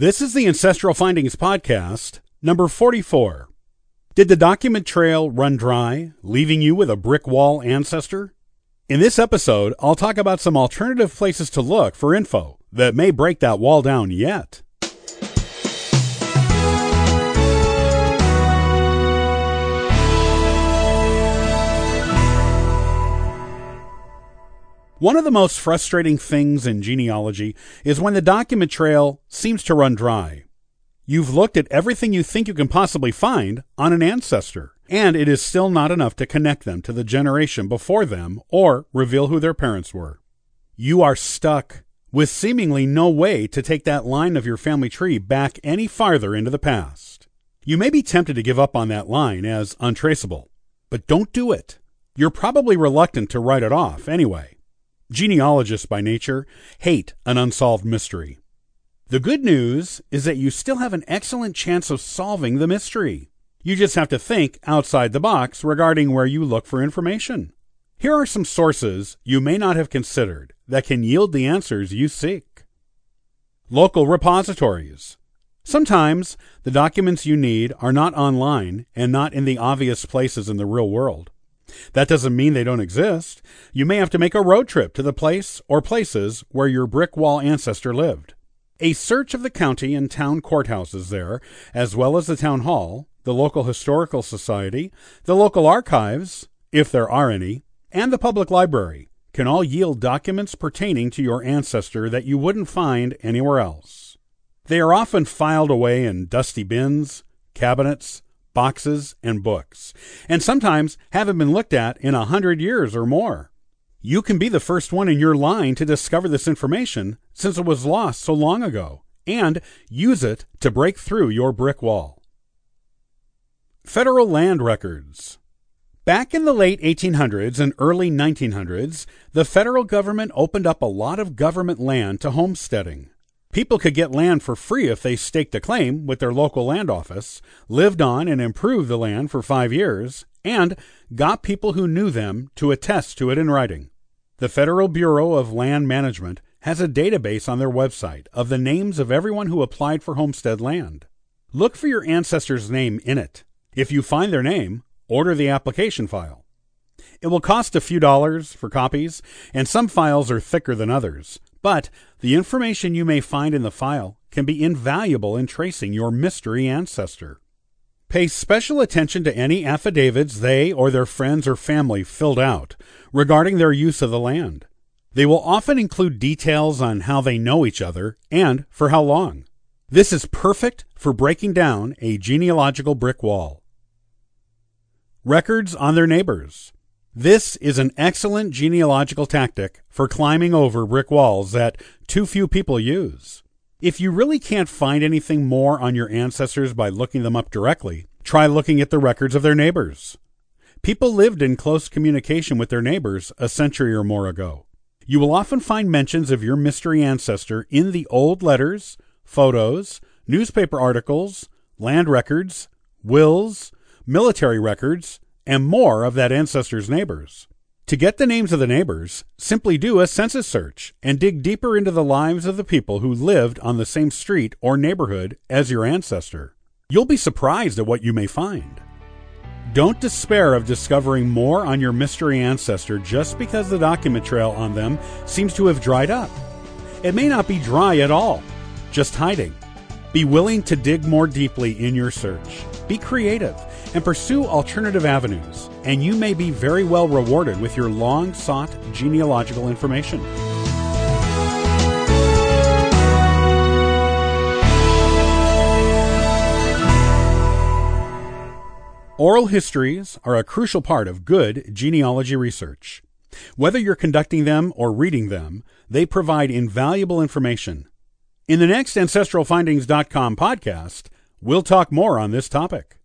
This is the Ancestral Findings Podcast, number 44. Did the document trail run dry, leaving you with a brick wall ancestor? In this episode, I'll talk about some alternative places to look for info that may break that wall down yet. One of the most frustrating things in genealogy is when the document trail seems to run dry. You've looked at everything you think you can possibly find on an ancestor, and it is still not enough to connect them to the generation before them or reveal who their parents were. You are stuck with seemingly no way to take that line of your family tree back any farther into the past. You may be tempted to give up on that line as untraceable, but don't do it. You're probably reluctant to write it off anyway. Genealogists by nature hate an unsolved mystery. The good news is that you still have an excellent chance of solving the mystery. You just have to think outside the box regarding where you look for information. Here are some sources you may not have considered that can yield the answers you seek. Local repositories. Sometimes the documents you need are not online and not in the obvious places in the real world. That doesn't mean they don't exist. You may have to make a road trip to the place or places where your brick wall ancestor lived. A search of the county and town courthouses there, as well as the town hall, the local historical society, the local archives, if there are any, and the public library can all yield documents pertaining to your ancestor that you wouldn't find anywhere else. They are often filed away in dusty bins, cabinets, boxes, and books, and sometimes haven't been looked at in a hundred years or more. You can be the first one in your line to discover this information since it was lost so long ago, and use it to break through your brick wall. Federal Land Records Back in the late 1800s and early 1900s, the federal government opened up a lot of government land to homesteading. People could get land for free if they staked a claim with their local land office, lived on and improved the land for five years, and got people who knew them to attest to it in writing. The Federal Bureau of Land Management has a database on their website of the names of everyone who applied for homestead land. Look for your ancestor's name in it. If you find their name, order the application file. It will cost a few dollars for copies, and some files are thicker than others. But the information you may find in the file can be invaluable in tracing your mystery ancestor. Pay special attention to any affidavits they or their friends or family filled out regarding their use of the land. They will often include details on how they know each other and for how long. This is perfect for breaking down a genealogical brick wall. Records on their neighbors. This is an excellent genealogical tactic for climbing over brick walls that too few people use. If you really can't find anything more on your ancestors by looking them up directly, try looking at the records of their neighbors. People lived in close communication with their neighbors a century or more ago. You will often find mentions of your mystery ancestor in the old letters, photos, newspaper articles, land records, wills, military records, and more of that ancestor's neighbors. To get the names of the neighbors, simply do a census search and dig deeper into the lives of the people who lived on the same street or neighborhood as your ancestor. You'll be surprised at what you may find. Don't despair of discovering more on your mystery ancestor just because the document trail on them seems to have dried up. It may not be dry at all, just hiding. Be willing to dig more deeply in your search. Be creative and pursue alternative avenues, and you may be very well rewarded with your long sought genealogical information. Oral histories are a crucial part of good genealogy research. Whether you're conducting them or reading them, they provide invaluable information. In the next AncestralFindings.com podcast, we'll talk more on this topic.